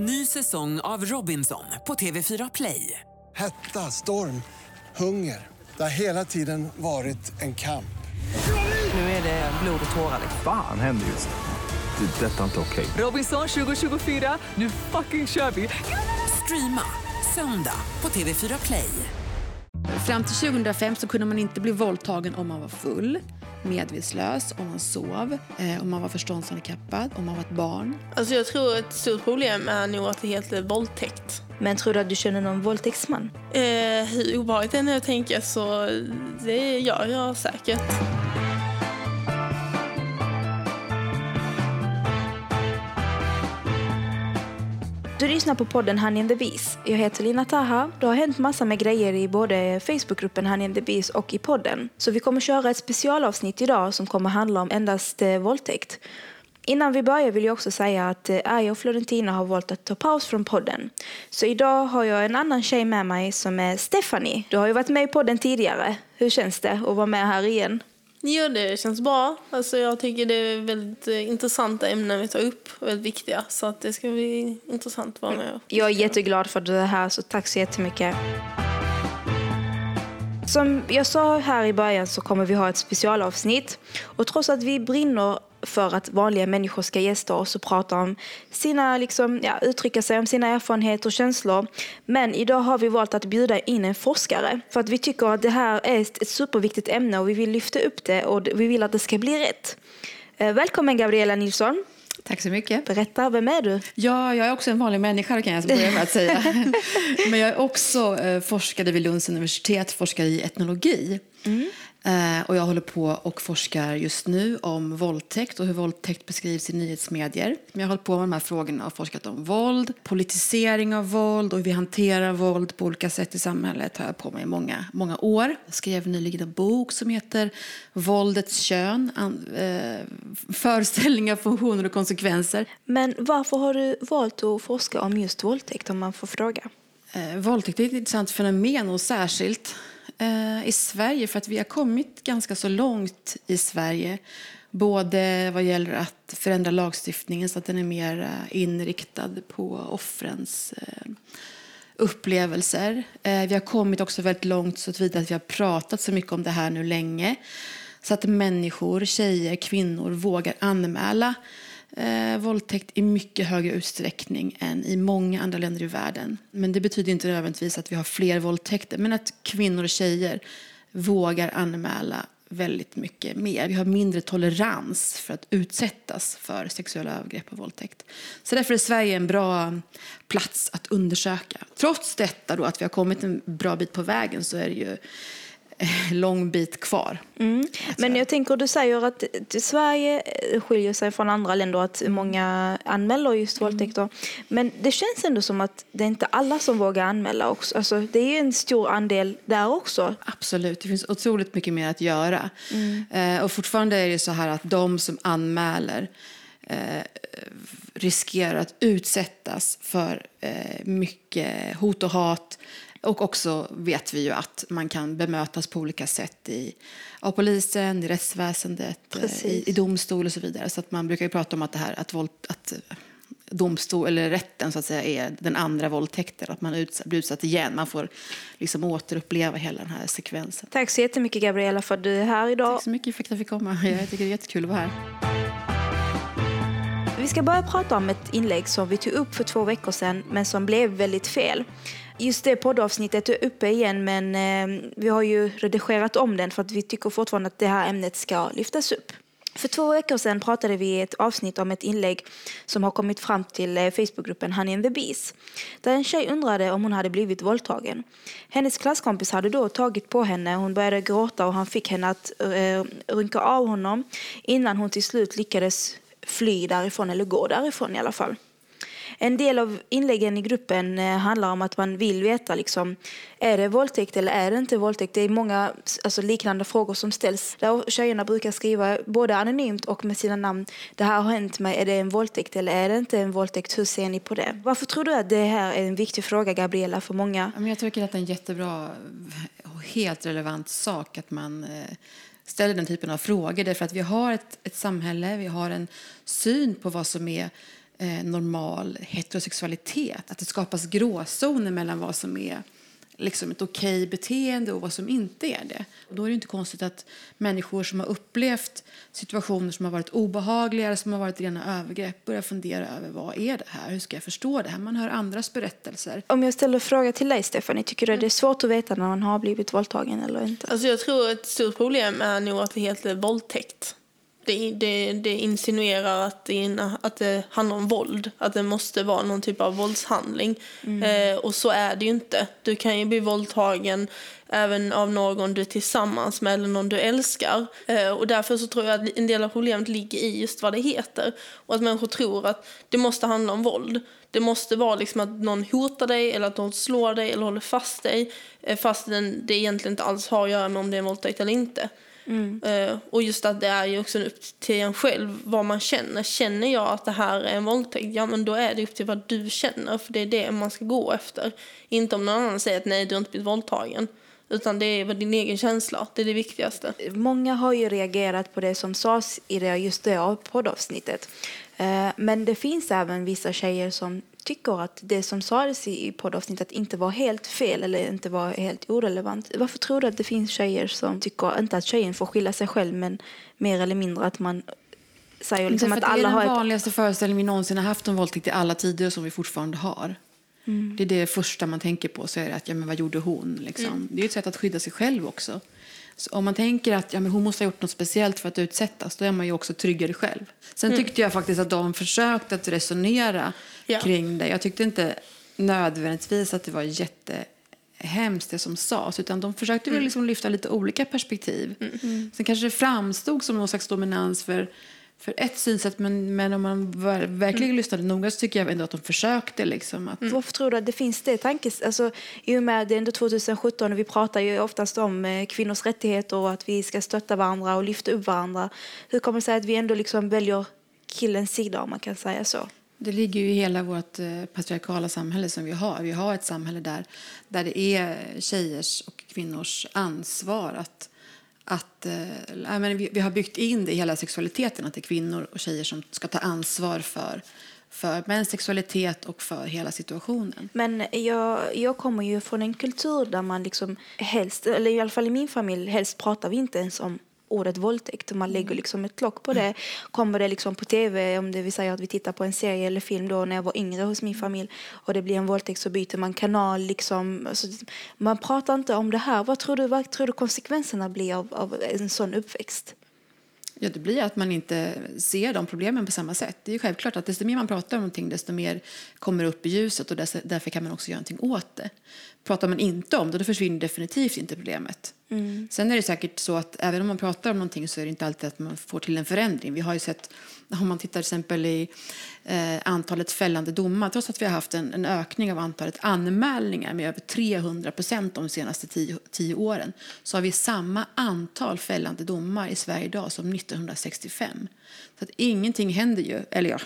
Ny säsong av Robinson på TV4 Play. Hetta, storm, hunger. Det har hela tiden varit en kamp. Nu är det blod och tårar. Fan händer just nu. Det. är Detta är inte okej. Robinson 2024, nu fucking kör vi! Streama söndag på TV4 Play. Fram till 2005 så kunde man inte bli våldtagen om man var full, medvetslös, om man sov, eh, om man var förståndshandikappad, om man var ett barn. Alltså jag tror ett stort problem är nog att det heter våldtäkt. Men tror du att du känner någon våldtäktsman? Eh, hur obehagligt det är när jag tänker så det gör jag säkert. Du lyssnar på podden Honey and the Bees. Jag heter Lina Taha. Det har hänt massa med grejer i både Facebookgruppen Honey and the Bees och i podden. Så vi kommer köra ett specialavsnitt idag som kommer handla om endast eh, våldtäkt. Innan vi börjar vill jag också säga att eh, och Florentina har valt att ta paus från podden. Så idag har jag en annan tjej med mig som är Stephanie. Du har ju varit med i podden tidigare. Hur känns det att vara med här igen? Jo, det känns bra. Alltså jag tycker det är väldigt eh, intressanta ämnen vi tar upp väldigt viktiga. Så att det ska bli intressant att vara med. Jag är jätteglad för är här, så tack så jättemycket. Som jag sa här i början så kommer vi ha ett specialavsnitt. Och trots att vi brinner för att vanliga människor ska gästa oss och prata om sina, liksom, ja, uttrycka sig om sina erfarenheter och känslor. Men idag har vi valt att bjuda in en forskare. För att vi tycker att det här är ett, superviktigt ämne och vi vill lyfta upp det och vi vill att det ska bli rätt. Eh, Välkommen Gabriella Nilsson. Tack så mycket. Berätta, vem är du? Ja, jag är också en vanlig människa kan jag börja med att säga. Men jag är också eh, forskare vid Lunds universitet, forskar i etnologi. Eh, och jag håller på och forskar just nu om våldtäkt och hur våldtäkt beskrivs i nyhetsmedier. Jag har hållit på med de här frågorna och forskat om våld, politisering av våld och hur vi hanterar våld på olika sätt i samhället har jag på med i många, många år. Jag skrev nyligen en bok som heter Våldets kön, an, eh, föreställningar, funktioner och konsekvenser. Men varför har du valt att forska om just våldtäkt om man får fråga? Eh, våldtäkt är ett intressant fenomen och särskilt eh, Eh, i Sverige för att vi har kommit ganska så långt i Sverige. Både vad gäller att förändra lagstiftningen så att den är mer eh, inriktad på offrens eh, upplevelser. Vi har kommit också väldigt långt så vidare att vi har pratat så mycket om det här nu länge. Så att människor, tjejer, kvinnor vågar anmäla eh, våldtäkt i mycket högre utsträckning än i många andra länder i världen. Men det betyder inte nödvändigtvis att vi har fler våldtäkter, men att kvinnor och tjejer vågar anmäla väldigt mycket mer. Vi har mindre tolerans för att utsättas för sexuella övergrepp och våldtäkt. Så därför är Sverige en bra plats att undersöka. Trots detta då, att vi har kommit en bra bit på vägen så är det ju lång bit kvar. Men jag tänker, du säger att Sverige skiljer sig från andra länder, att många anmäler just våldtäkter. Men det känns ändå som att det är inte alla som vågar anmäla också. Alltså, det är ju en stor andel där också. Absolut, det finns otroligt mycket mer att göra. Eh, och fortfarande är det så här att de som anmäler eh, riskerar att utsättas för eh, mycket hot och hat. Och också vet vi ju att man kan bemötas på olika sätt i, av polisen, i rättsväsendet, eh, i, i domstol och så vidare. Så att man brukar ju prata om att det här att, våld, att eh, domstol, eller rätten så att säga, är den andra våldtäkten. Att man utsatt, blir utsatt igen. Man får liksom återuppleva hela den här sekvensen. Tack så jättemycket Gabriella för att du är här idag. Tack så mycket för att jag fick komma. Jag tycker det är jättekul att vara här. Vi ska börja prata om ett inlägg som vi tog upp för två veckor sedan men som blev väldigt fel. Just det poddavsnittet är uppe igen men eh, vi har ju redigerat om den för att vi tycker fortfarande att det här ämnet ska lyftas upp. För två veckor sedan pratade vi i ett avsnitt om ett inlägg som har kommit fram till eh, Facebookgruppen Honey and the Bees. Där en tjej undrade om hon hade blivit våldtagen. Hennes klasskompis hade då tagit på henne, hon började gråta och han fick henne att eh, rynka av honom innan hon till slut lyckades fly därifrån, eller gå därifrån i alla fall. En del av inläggen i gruppen eh, handlar om att man vill veta liksom, är det våldtäkt eller är det inte våldtäkt. Det är många alltså, liknande frågor som ställs. Där tjejerna brukar skriva både anonymt och med sina namn. Det här har hänt mig, är det en våldtäkt eller är det inte en våldtäkt? Hur ser ni på det? Varför tror du att det här är en viktig fråga, Gabriella, för många? Jag tycker att det är en jättebra och helt relevant sak att man eh, ställer den typen av frågor. Därför att vi har ett, ett samhälle, vi har en syn på vad som är eh, normal heterosexualitet. Att det skapas gråzoner mellan vad som är liksom ett okej beteende och vad som inte är det. Och då är det inte konstigt att människor som har upplevt situationer som har varit obehagliga eller som har varit rena övergrepp börjar fundera över vad är det här? Hur ska jag förstå det här? Man hör andras berättelser. Om jag ställer fråga till dig, Stephanie, tycker du att det är svårt att veta när man har blivit våldtagen eller inte? Alltså jag tror ett stort problem är nog att det heter våldtäkt. Det, det, det insinuerar att det, att det handlar om våld, att det måste vara någon typ av våldshandling. Eh, och så är det ju inte. Du kan ju bli våldtagen även av någon du är tillsammans med eller någon du älskar. Eh, och därför så tror jag att en del av problemet ligger i just vad det heter. Och att människor tror att det måste handla om våld. Det måste vara liksom att någon hotar dig eller att någon slår dig eller håller fast dig. Eh, fast det egentligen inte alls har att göra med om det är en våldtäkt eller inte. Eh, och just att det är ju också upp till en själv vad man känner. Känner jag att det här är en våldtäkt, ja men då är det upp till vad du känner. För det är det man ska gå efter. Inte om någon annan säger att nej du har inte blivit våldtagen. Utan det är vad din egen känsla, det är det viktigaste. Många har ju reagerat på det som sades i det, just det av poddavsnittet. Eh, Men det finns även vissa tjejer som tycker att det som sades i poddavsnittet inte var helt fel eller inte var helt orelevant. Varför tror du att det finns tjejer som tycker, inte att tjejen får skylla sig själv, men mer eller mindre att man säger liksom att att det är alla har den ett... vanligaste föreställningen vi någonsin har haft om våldtäkt i alla tider och som vi fortfarande har. Mm. Det är det första man tänker på. Så är det att, ja, men vad gjorde hon? Liksom. Mm. Det är ett sätt att skydda sig själv också. Så om man tänker att ja, men hon måste ha gjort något speciellt för att utsättas, då är man ju också tryggare själv. Sen tyckte jag faktiskt att de försökte att resonera Ja. kring det. Jag tyckte inte nödvändigtvis att det var jättehemskt det som sades, utan de försökte väl liksom lyfta lite olika perspektiv. Sen kanske det framstod som någon slags dominans för, för ett synsätt, men, men om man ver- verkligen lyssnade noga så tycker jag ändå att de försökte. Liksom, att, Varför tror du att det finns det tankes... Alltså, I och med att det är ändå 2017 och vi pratar ju oftast om eh, kvinnors rättigheter och att vi ska stötta varandra och lyfta upp varandra. Hur kommer det sig att vi ändå liksom väljer killens sida om man kan säga så? Det ligger ju i hela vårt eh, patriarkala samhälle som vi har. Vi har ett samhälle där, där det är tjejers och kvinnors ansvar att att eh, men vi, vi har byggt in det i hela sexualiteten att det är kvinnor och tjejer som ska ta ansvar för, för mäns sexualitet och för hela situationen. Men jag, jag kommer ju från en kultur där man liksom helst, eller i alla fall i min familj, helst pratar vi inte ens om ordet våldtäkt. Man lägger liksom ett lock på det. Kommer det liksom på tv, om det vill säga att vi tittar på en serie eller film då när jag var yngre hos min familj och det blir en våldtäkt så byter man kanal. Liksom. Alltså, man pratar inte om det här. Vad tror du, vad tror du konsekvenserna blir av, av en sån uppväxt? Ja, det blir att man inte ser de problemen på samma sätt. Det är självklart att desto mer man pratar om någonting, desto mer kommer upp i ljuset och därför kan man också göra någonting åt det. Pratar man inte om det, då försvinner definitivt inte problemet. Sen är det säkert så att även om man pratar om någonting så är det inte alltid att man får till en förändring. Vi har ju sett, om man tittar till exempel i eh, antalet fällande domar, trots att vi har haft en, en ökning av antalet anmälningar med över 300 procent de senaste tio, tio åren, så har vi samma antal fällande domar i Sverige idag som 1965. Så att ingenting händer ju, eller ja,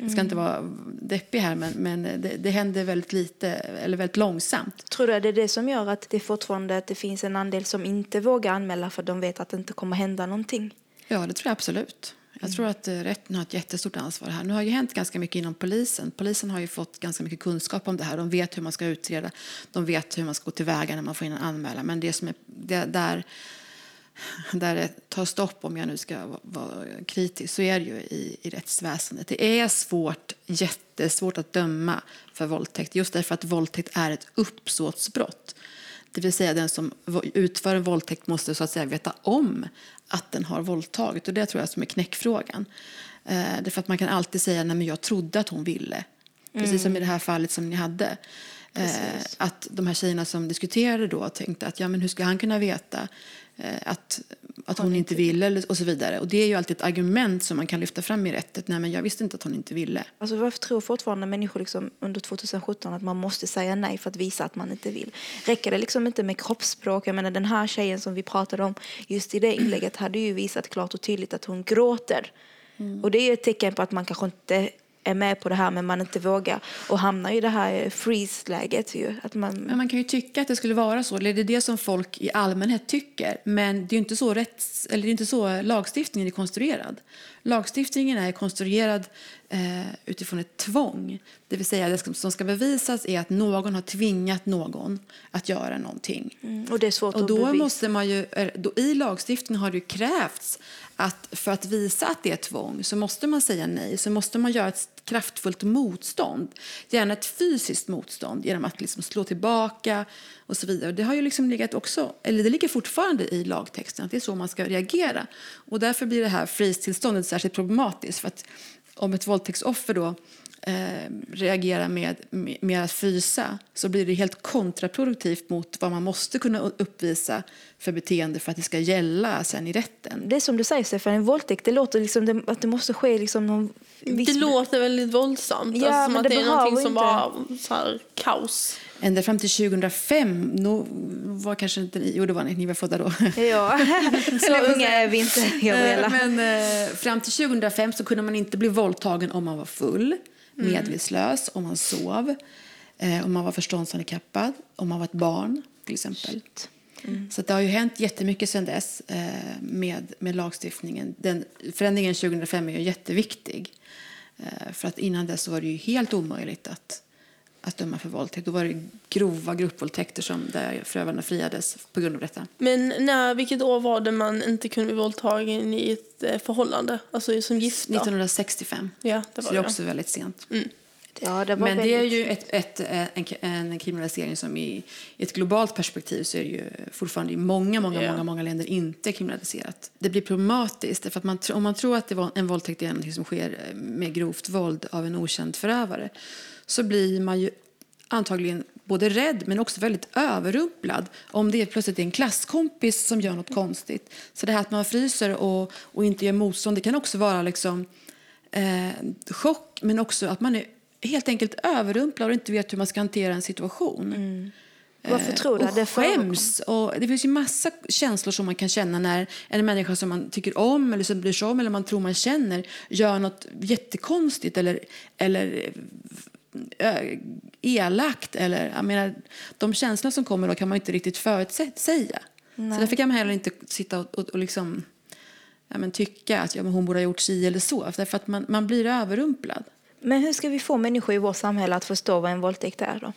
jag ska inte vara deppig här, men, men det, det händer väldigt lite, eller väldigt långsamt. Tror du att det är det som gör att det fortfarande att det finns en andel som inte vågar anmäla för de vet att det inte kommer hända någonting? Ja, det tror jag absolut. Jag tror att eh, rätten har ett jättestort ansvar här. Nu har ju hänt ganska mycket inom polisen. Polisen har ju fått ganska mycket kunskap om det här. De vet hur man ska utreda. De vet hur man ska gå tillväga när man får in en anmälan. Men det som är det, där, där det tar stopp, om jag nu ska vara, vara kritisk, så är det ju i, i rättsväsendet. Det är svårt, jättesvårt att döma för våldtäkt. Just därför att våldtäkt är ett uppsåtsbrott. Det vill säga den som utför en våldtäkt måste så att säga veta om att den har våldtagit. Och det tror jag som är knäckfrågan. Eh, därför att man kan alltid säga nej men jag trodde att hon ville. Precis som i det här fallet som ni hade. Eh, att de här tjejerna som diskuterade då tänkte att ja men hur ska han kunna veta att, att hon inte ville eller- och så vidare. Och det är ju alltid ett argument som man kan lyfta fram i rättet. Nej men jag visste inte att hon inte ville. Alltså varför tror fortfarande människor liksom under 2017 att man måste säga nej för att visa att man inte vill? Räcker det liksom inte med kroppsspråk? Jag menar den här tjejen som vi pratade om just i det inlägget hade ju visat klart och tydligt att hon gråter. Och det är ett tecken på att man kanske inte är med på det här men man inte vågar och hamnar i det här freeze-läget ju. Att man, Men man kan ju tycka att det skulle vara så, eller det är det som folk i allmänhet tycker. Men det är inte så, rätts, eller det är inte så lagstiftningen är konstruerad. Lagstiftningen är konstruerad eh, utifrån ett tvång. Det vill säga, det som ska bevisas är att någon har tvingat någon att göra någonting. Mm, och det är svårt Och att då bevisa. måste man ju, då, I lagstiftningen har det ju krävts att för att visa att det är tvång så måste man säga nej, så måste man göra ett kraftfullt motstånd. Gärna ett fysiskt motstånd genom att liksom slå tillbaka och så vidare. Det har ju liksom legat också, eller det ligger fortfarande i lagtexten att det är så man ska reagera. Och därför blir det här freeze-tillståndet särskilt problematiskt för att om ett våldtäktsoffer då eh, reagerar med, med, att frysa så blir det helt kontraproduktivt mot vad man måste kunna uppvisa för beteende för att det ska gälla sen i rätten. Det är som du säger Stefan, en våldtäkt, det låter liksom att det måste ske liksom någon viss... Det låter väldigt våldsamt. Ja, alltså, som men att det det är behöver någonting som inte. bara så här, kaos. Ända fram till 2005, no, var kanske inte ni, jo det var ni, ni var födda då. Ja, så unga är vi inte, Eh, Gabriella. Men eh, fram till 2005 så kunde man inte bli våldtagen om man var full, medvetslös, om man sov, eh, om man var förståndshandikappad, om man var ett barn till exempel. Så att det har ju hänt jättemycket sedan dess eh, med, med lagstiftningen. Den, förändringen 2005 är ju jätteviktig. Eh, för att innan dess så var det ju helt omöjligt att, att döma för våldtäkt. Då var det grova gruppvåldtäkter som där förövarna friades på grund av detta. Men när, vilket år var det man inte kunde bli våldtagen i ett eh, förhållande? Alltså som gifta? 1965. Ja, det Så var det är också väldigt sent. Ja, det var Men det är väldigt- ju ett, ett, en, en kriminalisering som i, i ett globalt perspektiv så är det ju fortfarande i många, många, Ja. många, många länder inte kriminaliserat. Det blir problematiskt för att man, om man tror att det var en våldtäkt är något som sker med grovt våld av en okänd förövare så blir man ju antagligen både rädd men också väldigt överrumplad om det plötsligt är en klasskompis som gör något konstigt. Så det här att man fryser och, och inte gör motstånd det kan också vara liksom eh, chock men också att man är helt enkelt överrumplad och inte vet hur man ska hantera en situation. Varför tror du och det skäms. Och det finns ju massa känslor som man kan känna när en människa som man tycker om eller som bryr sig om eller man tror man känner gör något jättekonstigt eller, eller ö, elakt. Eller, jag menar, de känslor som kommer då kan man inte riktigt förutsäga. Så därför kan man heller inte sitta och, och, och liksom, ja, men tycka att ja, men hon borde ha gjort si eller så. Därför att man, man blir överrumplad. Men hur ska vi få människor i vårt samhälle att förstå vad en våldtäkt är då?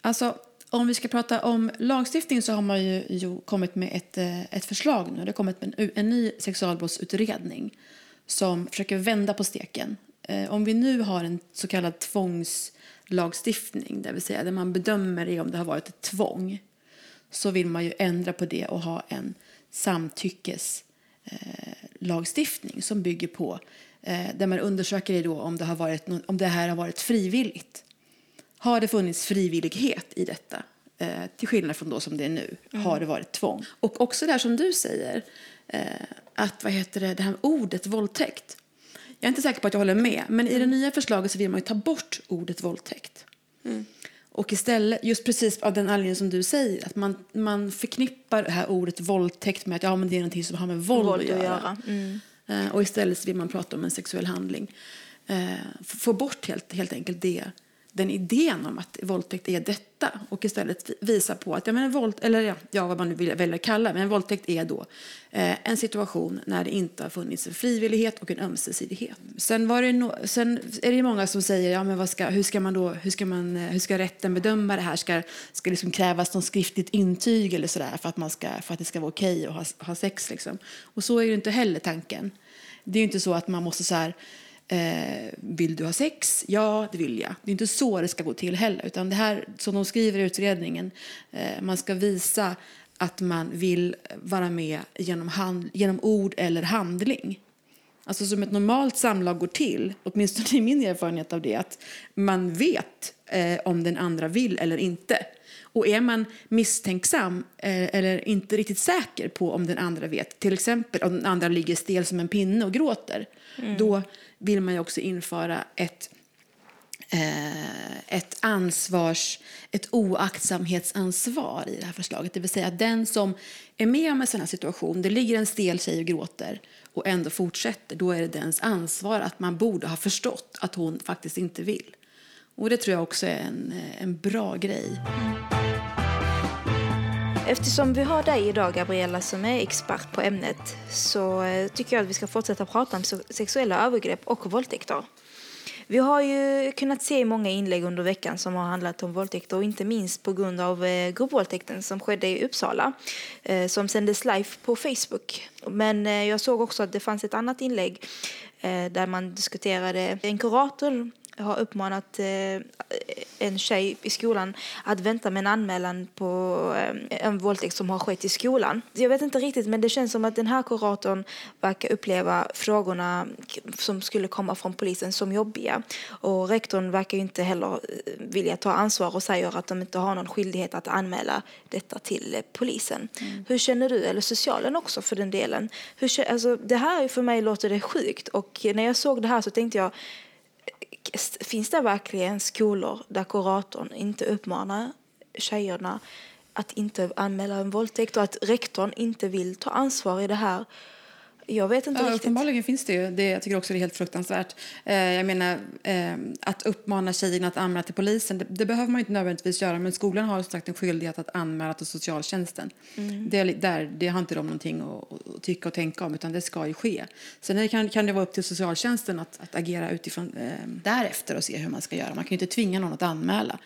Alltså, om vi ska prata om lagstiftning så har man ju, ju kommit med ett, eh, ett förslag nu. Det har kommit en, en ny sexualbrottsutredning som försöker vända på steken. Eh, om vi nu har en så kallad tvångslagstiftning, det vill säga där man bedömer det om det har varit ett tvång, så vill man ju ändra på det och ha en samtyckeslagstiftning eh, som bygger på där man undersöker det då om det, har varit, om det här har varit frivilligt. Har det funnits frivillighet i detta? Eh, till skillnad från då som det är nu. Har det varit tvång? Och också det här som du säger, eh, att vad heter det, det här ordet våldtäkt. Jag är inte säker på att jag håller med, men i det nya förslaget så vill man ju ta bort ordet våldtäkt. Och istället, just precis av den anledningen som du säger, att man, man förknippar det här ordet våldtäkt med att ja, men det är någonting som har med våld, Våld att att göra. göra. Mm. Eh, och istället vill man prata om en sexuell handling. Eh, få bort helt, helt enkelt det, den idén om att våldtäkt är detta och istället visa på att ja, men en våld, eller ja, ja, vad man nu vill, väljer att kalla men en våldtäkt är då eh, en situation när det inte har funnits en frivillighet och en ömsesidighet. Sen, var det no, sen är det ju många som säger ja, men vad ska, hur, ska man då, hur, ska man, eh, hur ska rätten bedöma det här? Ska, ska det liksom krävas något skriftligt intyg eller sådär för att, man ska, för att det ska vara okej att ha, ha sex? Liksom? Och så är ju inte heller tanken. Det är ju inte så att man måste så här, eh, vill du ha sex? Ja, det vill jag. Det är inte så det ska gå till heller. Utan det här som de skriver i utredningen, eh, man ska visa att man vill vara med genom, hand, genom ord eller handling. Alltså som ett normalt samlag går till, åtminstone i min erfarenhet av det, att man vet eh, om den andra vill eller inte. Och är man misstänksam eh, eller inte riktigt säker på om den andra vet, till exempel om den andra ligger stel som en pinne och gråter, då vill man ju också införa ett eh, ett ansvars, ett oaktsamhetsansvar i det här förslaget. Det vill säga att den som är med om en sån här situation, det ligger en stel tjej och gråter och ändå fortsätter, då är det dens ansvar att man borde ha förstått att hon faktiskt inte vill. Och det tror jag också är en, eh, en bra grej. Eftersom vi har dig idag, Gabriella, som är expert på ämnet så eh, tycker jag att vi ska fortsätta prata om sexuella övergrepp och våldtäkter. Vi har ju kunnat se många inlägg under veckan som har handlat om våldtäkter och inte minst på grund av eh, gruppvåldtäkten som skedde i Uppsala eh, som sändes live på Facebook. Men jag såg också att det fanns ett annat inlägg där man diskuterade en kurator har uppmanat eh, en tjej i skolan att vänta med en anmälan på eh, en våldtäkt som har skett i skolan. Jag vet inte riktigt, men det känns som att den här kuratorn verkar uppleva frågorna som skulle komma från polisen som jobbiga. Och rektorn verkar inte heller eh, vilja ta ansvar och säger att de inte har någon skyldighet att anmäla detta till polisen. Hur känner du, eller socialen också för den delen? Hur, alltså, det här för mig låter det sjukt och när jag såg det här så tänkte jag finns det verkligen skolor där kuratorn inte uppmanar tjejerna att inte anmäla en våldtäkt och att rektorn inte vill ta ansvar i det här? Jag vet inte Ja, riktigt. uppenbarligen finns det ju. Det, jag tycker också det är helt fruktansvärt. Eh, jag menar, eh, att uppmana tjejerna att anmäla till polisen, det, det behöver man inte nödvändigtvis göra, men skolan har sagt en skyldighet att anmäla till socialtjänsten. Det, är li- där, det har inte de någonting att, att tycka och tänka om, utan det ska ju ske. Sen det, kan, kan det vara upp till socialtjänsten att, att agera utifrån eh, därefter och se hur man ska göra. Man kan ju inte tvinga någon att anmäla.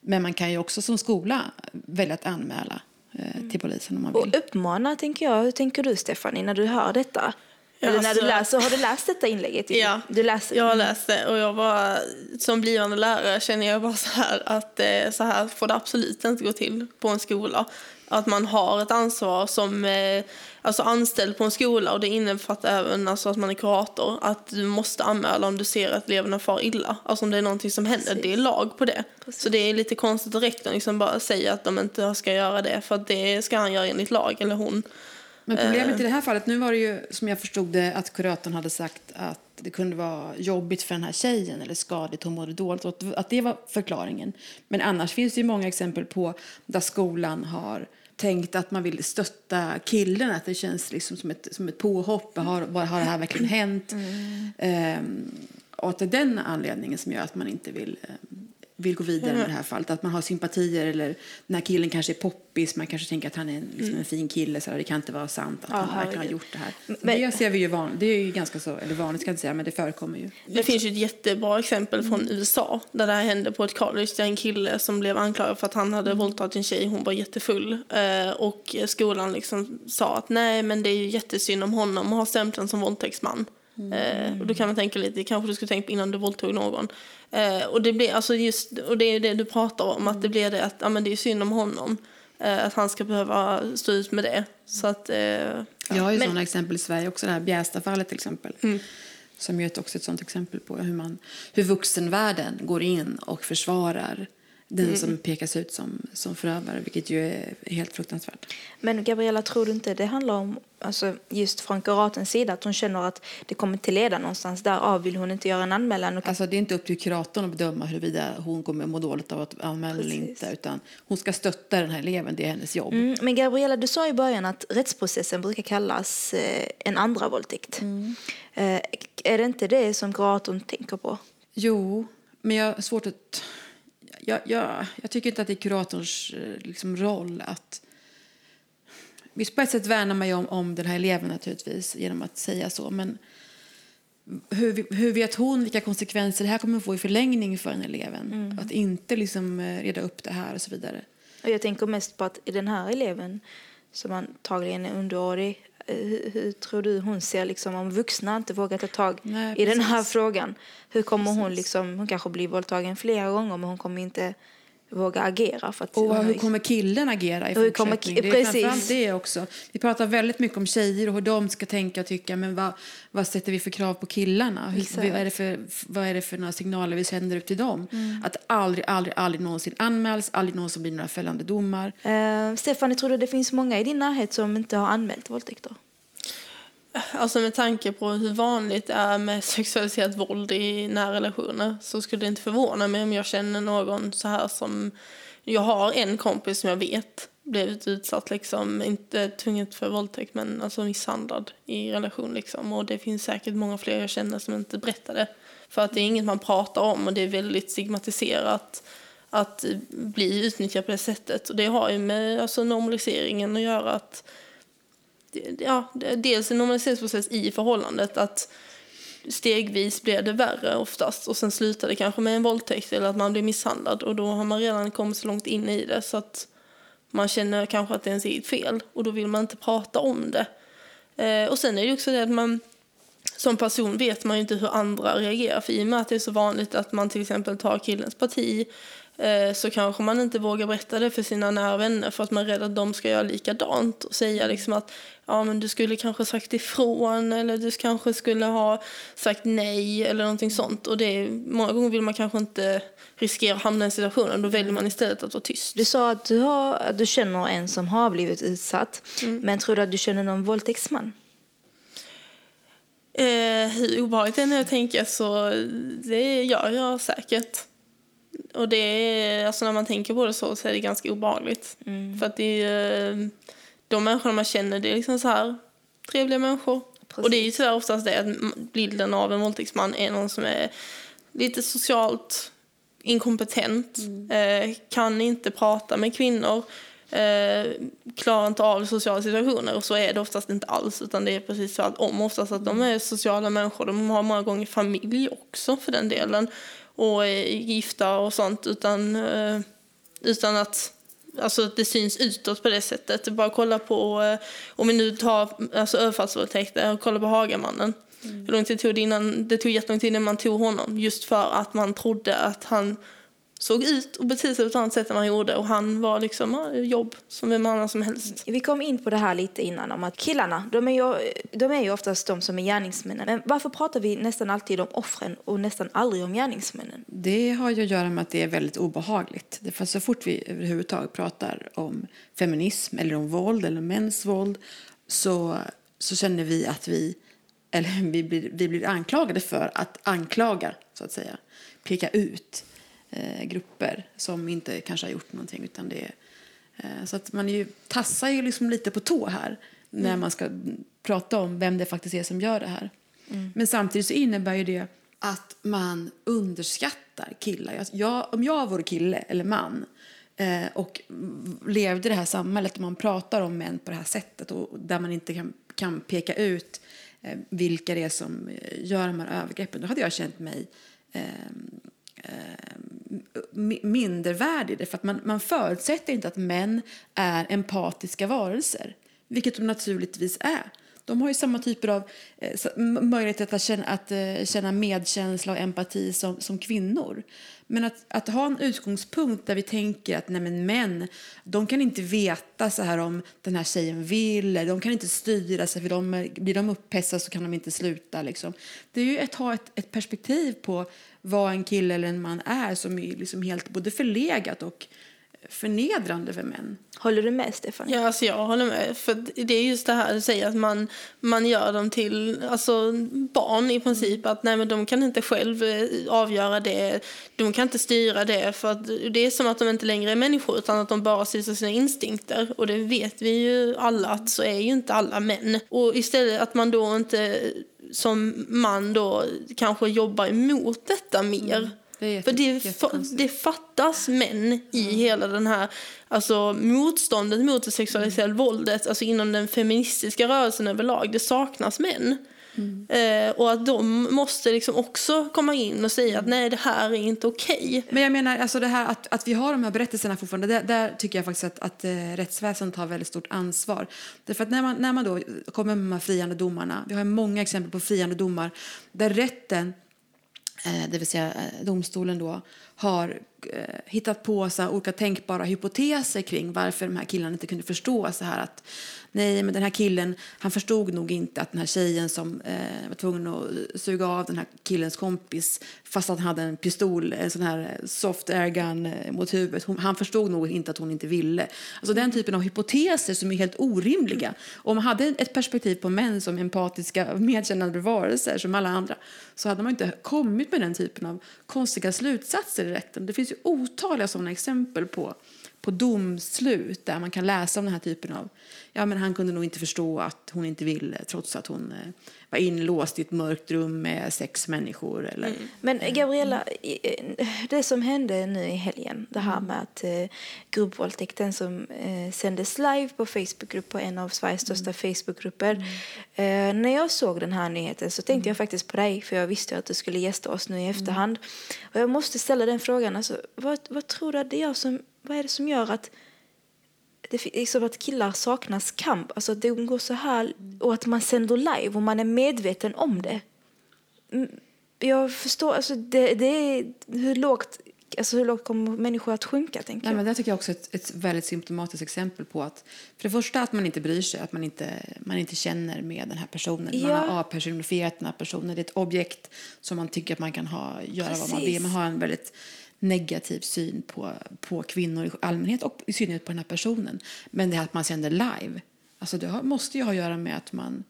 Men man kan ju också som skola välja att anmäla eh, till polisen om man vill. Och uppmana, tänker jag. Hur tänker du, Stefanie, när du hör detta? Ja, Eller när du läser, har du läst detta inlägget? Ja, du läser. jag har läst det och jag var, som blivande lärare känner jag bara så här att eh, så här får det absolut inte gå till på en skola. Att man har ett ansvar som eh, alltså anställd på en skola och det innefattar även alltså, att man är kurator. Att du måste anmäla om du ser att eleverna far illa. Alltså om det är någonting som händer. Det är lag på det. Så det är lite konstigt att rektorn liksom bara säger att de inte ska göra det. För att det ska han göra enligt lag, eller hon. Men problemet i det här fallet, nu var det ju som jag förstod det att kuratorn hade sagt att det kunde vara jobbigt för den här tjejen eller skadligt, hon mådde dåligt och att- det var förklaringen. Men annars finns det ju många exempel på där skolan har tänkt att man vill stötta killen, att det känns liksom som ett, som ett påhopp. Har, har det här verkligen hänt? Ehm, och att det är den anledningen som gör att man inte vill ehm, vill gå vidare med det här fallet. Att man har sympatier eller den här killen kanske är poppis, man kanske tänker att han är en, liksom en fin kille så det kan inte vara sant att Ja, han verkligen har gjort det här. Men- det ser vi ju van, det är ju ganska så, eller vanligt ska jag inte säga, men det förekommer ju. Det finns ju ett jättebra exempel från USA där det här hände på ett college. Det är en kille som blev anklagad för att han hade våldtagit en tjej, hon var jättefull. Eh, och skolan liksom sa att nej men det är ju jättesynd om honom att ha stämpeln som våldtäktsman. Eh, och då kan man tänka lite, kanske du skulle tänkt på innan du våldtog någon. Eh, och det blir alltså just, och det är det du pratar om, att det blir det att ja, men det är synd om honom. Eh, att han ska behöva stå ut med det. Så att, eh, Jag har ju Men- sådana exempel i Sverige också, det här Bjästafallet till exempel. Som ju är också ett sådant exempel på hur, man, hur vuxenvärlden går in och försvarar den som pekas ut som, som förövare, vilket ju är helt fruktansvärt. Men Gabriella, tror du inte det handlar om, alltså just från kuratorns sida, att hon känner att det kommer inte leda någonstans, därav vill hon inte göra en anmälan? Alltså, det är inte upp till kuratorn att bedöma huruvida hon kommer må dåligt av att anmäla eller inte. Utan hon ska stötta den här eleven, det är hennes jobb. Mm, men Gabriella, du sa i början att rättsprocessen brukar kallas eh, en andra våldtäkt. Eh, är det inte det som kuratorn tänker på? Jo, men jag har svårt att... Jag, jag, jag tycker inte att det är kuratorns eh, liksom, roll att... Visst, på ett sätt värnar man ju om, om den här eleven naturligtvis genom att säga så, men hur, hur vet hon vilka konsekvenser det här kommer få i förlängning för den eleven? Att inte liksom eh, reda upp det här och så vidare. Och jag tänker mest på att i den här eleven, som antagligen är underårig, hur, hur tror du hon ser liksom om vuxna inte vågar ta tag Nej, i den här precis. frågan? Hur kommer hon liksom, hon kanske blir våldtagen flera gånger men hon kommer inte våga agera för att Och hur kommer killen agera i kommer fortsättningen? Det är det också. Vi pratar väldigt mycket om tjejer och hur de ska tänka och tycka. Men vad, vad sätter vi för krav på killarna? Hur, vad, är det för, vad är det för några signaler vi sänder ut till dem? Mm. Att aldrig, aldrig, aldrig någonsin anmäls, aldrig någonsin blir några fällande domar. Eh, Stefan, jag tror det finns många i din närhet som inte har anmält våldtäkter. Alltså med tanke på hur vanligt det är med sexualiserat våld i nära relationer så skulle det inte förvåna mig om jag känner någon så här som... Jag har en kompis som jag vet blivit utsatt, liksom, inte tvunget för våldtäkt men alltså misshandlad i relation. Liksom. Och det finns säkert många fler jag känner som inte berättar det. För att det är inget man pratar om och det är väldigt stigmatiserat att bli utnyttjad på det sättet. Och det har ju med alltså, normaliseringen att göra. att ja, Dels en normaliseringsprocess i förhållandet. att stegvis blir det värre oftast och sen slutar det kanske med en våldtäkt eller att man blir misshandlad och då har man redan kommit så långt in i det så att man känner kanske att det är ens eget fel och då vill man inte prata om det. Eh, och sen är det också det att man som person vet man ju inte hur andra reagerar för i och med att det är så vanligt att man till exempel tar killens parti Eh, så kanske man inte vågar berätta det för sina nära vänner för att man är rädd att de ska göra likadant och säga liksom att ja, men du skulle kanske sagt ifrån eller du kanske skulle ha sagt nej eller någonting sånt. Och det är, många gånger vill man kanske inte riskera att hamna i situationen. Då väljer man istället att vara tyst. Du sa att du, har, att du känner en som har blivit utsatt. Mm. Men tror du att du känner någon våldtäktsman? Eh, hur obehagligt det är att tänka så det gör jag säkert. Och det är, alltså när man tänker på det så, så är det ganska obehagligt. Mm. För att det är de människorna man känner, det är liksom så här trevliga människor. Precis. Och det är ju tyvärr oftast det att bilden av en våldtäktsman är någon som är lite socialt inkompetent, mm. eh, kan inte prata med kvinnor, eh, klarar inte av sociala situationer. Och så är det oftast inte alls, utan det är precis tvärtom. Oftast att de är sociala människor, de har många gånger familj också för den delen och är gifta och sånt utan, eh, utan att alltså, det syns utåt på det sättet. Bara kolla på, eh, om vi nu tar alltså, överfallsvåldtäkter, kolla på Hagamannen. Mm. Hur lång tid tog det innan, det tog jättelång tid innan man tog honom just för att man trodde att han såg ut och betedde sig på ett annat sätt än han gjorde. Och han var liksom jobb som vem annan som helst. Vi kom in på det här lite innan om att killarna, de är ju, de är ju oftast de som är gärningsmännen. Men varför pratar vi nästan alltid om offren och nästan aldrig om gärningsmännen? Det har ju att göra med att det är väldigt obehagligt. För så fort vi överhuvudtaget pratar om feminism eller om våld eller mäns våld så, så känner vi att vi, eller vi blir, vi blir anklagade för att anklaga, så att säga. Peka ut eh, grupper som inte kanske har gjort någonting. Utan det eh, så att man ju, tassar ju liksom lite på tå här när mm. man ska prata om vem det faktiskt är som gör det här. Mm. Men samtidigt så innebär ju det att man underskattar killar. Jag, om jag vore kille eller man eh, och levde i det här samhället där man pratar om män på det här sättet och där man inte kan, kan peka ut eh, vilka det är som eh, gör de här övergreppen, då hade jag känt mig eh, Eh, mindervärdig. För att man, man förutsätter inte att män är empatiska varelser, vilket de naturligtvis är. De har ju samma typer av eh, möjlighet att känna, att eh, känna medkänsla och empati som, som kvinnor. Men att, att ha en utgångspunkt där vi tänker att nej men män, de kan inte veta så här om den här tjejen vill, de kan inte styra sig för de, blir de upphetsade så kan de inte sluta. Liksom. Det är ju att ha ett, ett perspektiv på vad en kille eller en man är som är liksom helt både förlegat och förnedrande för män. Håller du med, Stefan? Ja, alltså jag håller med. För Det är just det här du säger, att man, man gör dem till alltså, barn i princip. Att nej, men de kan inte själv eh, avgöra det. De kan inte styra det. För att Det är som att de inte längre är människor utan att de bara styrs av sina instinkter. Och det vet vi ju alla att så är ju inte alla män. Och istället att man då inte som man då kanske jobbar emot detta mer. Mm. Det För det, det fattas män i mm. hela den här alltså, motståndet mot det sexualiserade mm. våldet, alltså inom den feministiska rörelsen överlag. Det saknas män. Mm. Eh, och att de måste liksom också komma in och säga att nej, det här är inte okej. Okay. Men jag menar, alltså det här att, att vi har de här berättelserna fortfarande, där, där tycker jag faktiskt att, att eh, rättsväsendet har väldigt stort ansvar. Därför att när man, när man då kommer med de här friande domarna, vi har många exempel på friande domar, där rätten Eh, det vill säga eh, domstolen då, har eh, hittat på så olika tänkbara hypoteser kring varför de här killarna inte kunde förstå så här att nej, men den här killen, han förstod nog inte att den här tjejen som eh, var tvungen att suga av den här killens kompis fast att han hade en pistol, en sån här soft airgun eh, mot huvudet. Hon, han förstod nog inte att hon inte ville. Alltså den typen av hypoteser som är helt orimliga. Om man hade ett perspektiv på män som empatiska, medkännande varelser som alla andra så hade man inte kommit med den typen av konstiga slutsatser i. Det finns ju otaliga sådana exempel på på domslut där man kan läsa om den här typen av... Ja, men han kunde nog inte förstå att hon inte ville trots att hon eh, var inlåst i ett mörkt rum med sex människor. Eller, Men Gabriella, eh, det som hände nu i helgen, det här med att eh, gruppvåldtäkten som eh, sändes live på Facebookgrupp på en av Sveriges största Facebookgrupper. Eh, när jag såg den här nyheten så tänkte jag faktiskt på dig för jag visste att du skulle gästa oss nu i efterhand. Och jag måste ställa den frågan, alltså, vad, vad tror du att det gör som, vad är det som gör att det är som att killar saknas kamp, alltså att det går så här och att man sänder live och man är medveten om det. Mm, Jag förstår, alltså det, det är hur lågt, alltså hur lågt kommer människor att sjunka tänker Nej, jag. men det tycker jag också är ett, ett väldigt symptomatiskt exempel på att för det första att man inte bryr sig, att man inte, man inte känner med den här personen. Man Ja. har avpersonifierat den här personen. Det är ett objekt som man tycker att man kan ha, göra vad man Precis. vill. Man har en väldigt negativ syn på, på kvinnor i allmänhet och i synnerhet på den här personen. Men det här att man sänder live, alltså det har, måste ju ha att göra med att man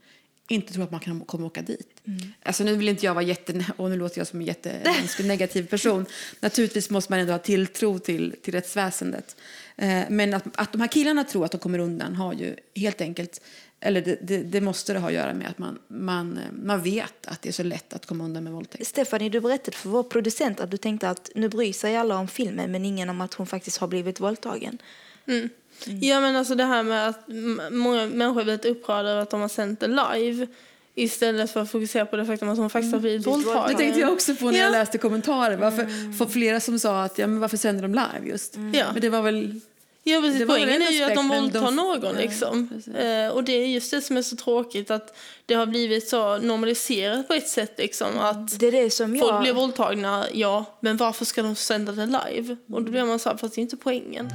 inte tror att man kan kommer åka dit. Alltså nu vill inte jag vara jätte... Och nu låter jag som en jättemänsklig negativ person. Naturligtvis måste man ändå ha tilltro till, till rättsväsendet. Eh, men att, att de här killarna tror att de kommer undan har ju helt enkelt... Eller det, det, det måste det ha att göra med att man, man, eh, man vet att det är så lätt att komma undan med våldtäkt. Stephanie, du berättade för vår producent att du tänkte att nu bryr sig alla om filmen men ingen om att hon faktiskt har blivit våldtagen. Ja men alltså det här med att många människor är väldigt upprörda över att de har sänt det live istället för att fokusera på det faktum att hon faktiskt har blivit våldtagen. Det tänkte jag också på när jag Ja. läste kommentarer. Varför, för flera som sa att ja, men varför sänder de live just? Ja. Men det var väl... Ja, precis. Poängen är ju att de våldtar de- någon. Ja, Liksom. precis. Eh, och det är just det som är så tråkigt att det har blivit så normaliserat på ett sätt. Liksom, att Det är det som Folk jag... blir våldtagna, ja, men varför ska de sända det live? Och då blir man så här, fast det är inte poängen.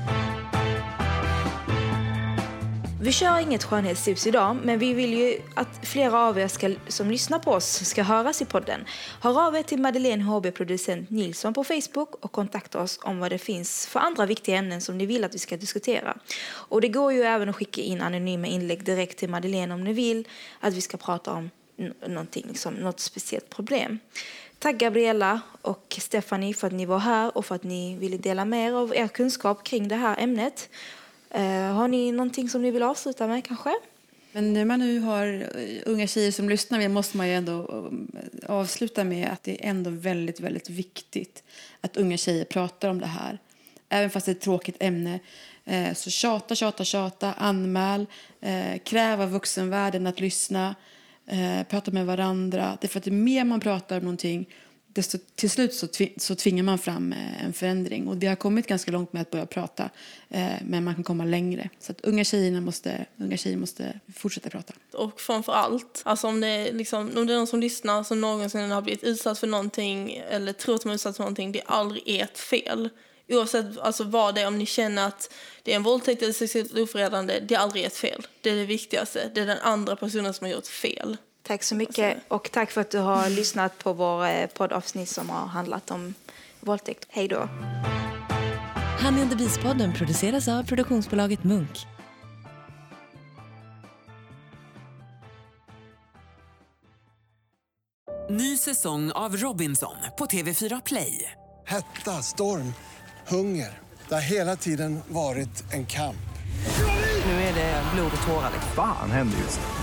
Vi kör inget skönhetstips idag, men vi vill ju att flera av er ska, som lyssnar på oss ska höras i podden. Hör av er till Madeleine HB Producent Nilsson på Facebook och kontakta oss om vad det finns för andra viktiga ämnen som ni vill att vi ska diskutera. Och det går ju även att skicka in anonyma inlägg direkt till Madeleine om ni vill att vi ska prata om någonting, liksom, något speciellt problem. Tack Gabriella och Stephanie för att ni var här och för att ni ville dela med er av er kunskap kring det här ämnet. Eh, har ni någonting som ni vill avsluta med kanske? Men när man nu har eh, unga tjejer som lyssnar måste man ju ändå eh, avsluta med att det är ändå väldigt, väldigt viktigt att unga tjejer pratar om det här. Även fast det är ett tråkigt ämne. Eh, Så tjata, tjata, tjata, anmäl, eh, kräv av vuxenvärlden att lyssna, eh, prata med varandra. Det är för att det mer man pratar om någonting desto till slut så, tvi- så tvingar man fram eh, en förändring. Och det har kommit ganska långt med att börja prata, eh, men man kan komma längre. Så att unga, tjejerna måste, unga tjejer måste fortsätta prata. Och framför allt, alltså om det, är liksom, om det är någon som lyssnar som någonsin har blivit utsatt för någonting eller tror att de är utsatt för någonting, det är aldrig ert fel. Oavsett alltså, vad det är, om ni känner att det är en våldtäkt eller sexuellt ofredande, det är aldrig ert fel. Det är det viktigaste. Det är den andra personen som har gjort fel. Tack så mycket och tack för att du har lyssnat på vår eh, poddavsnitt som har handlat om våldtäkt. Hej då! Honey and the Beast-podden produceras av produktionsbolaget Munk. Ny säsong av Robinson på TV4 Play. Hetta, storm, hunger. Det har hela tiden varit en kamp. Nu är det blod och tårar. Fan händer just nu.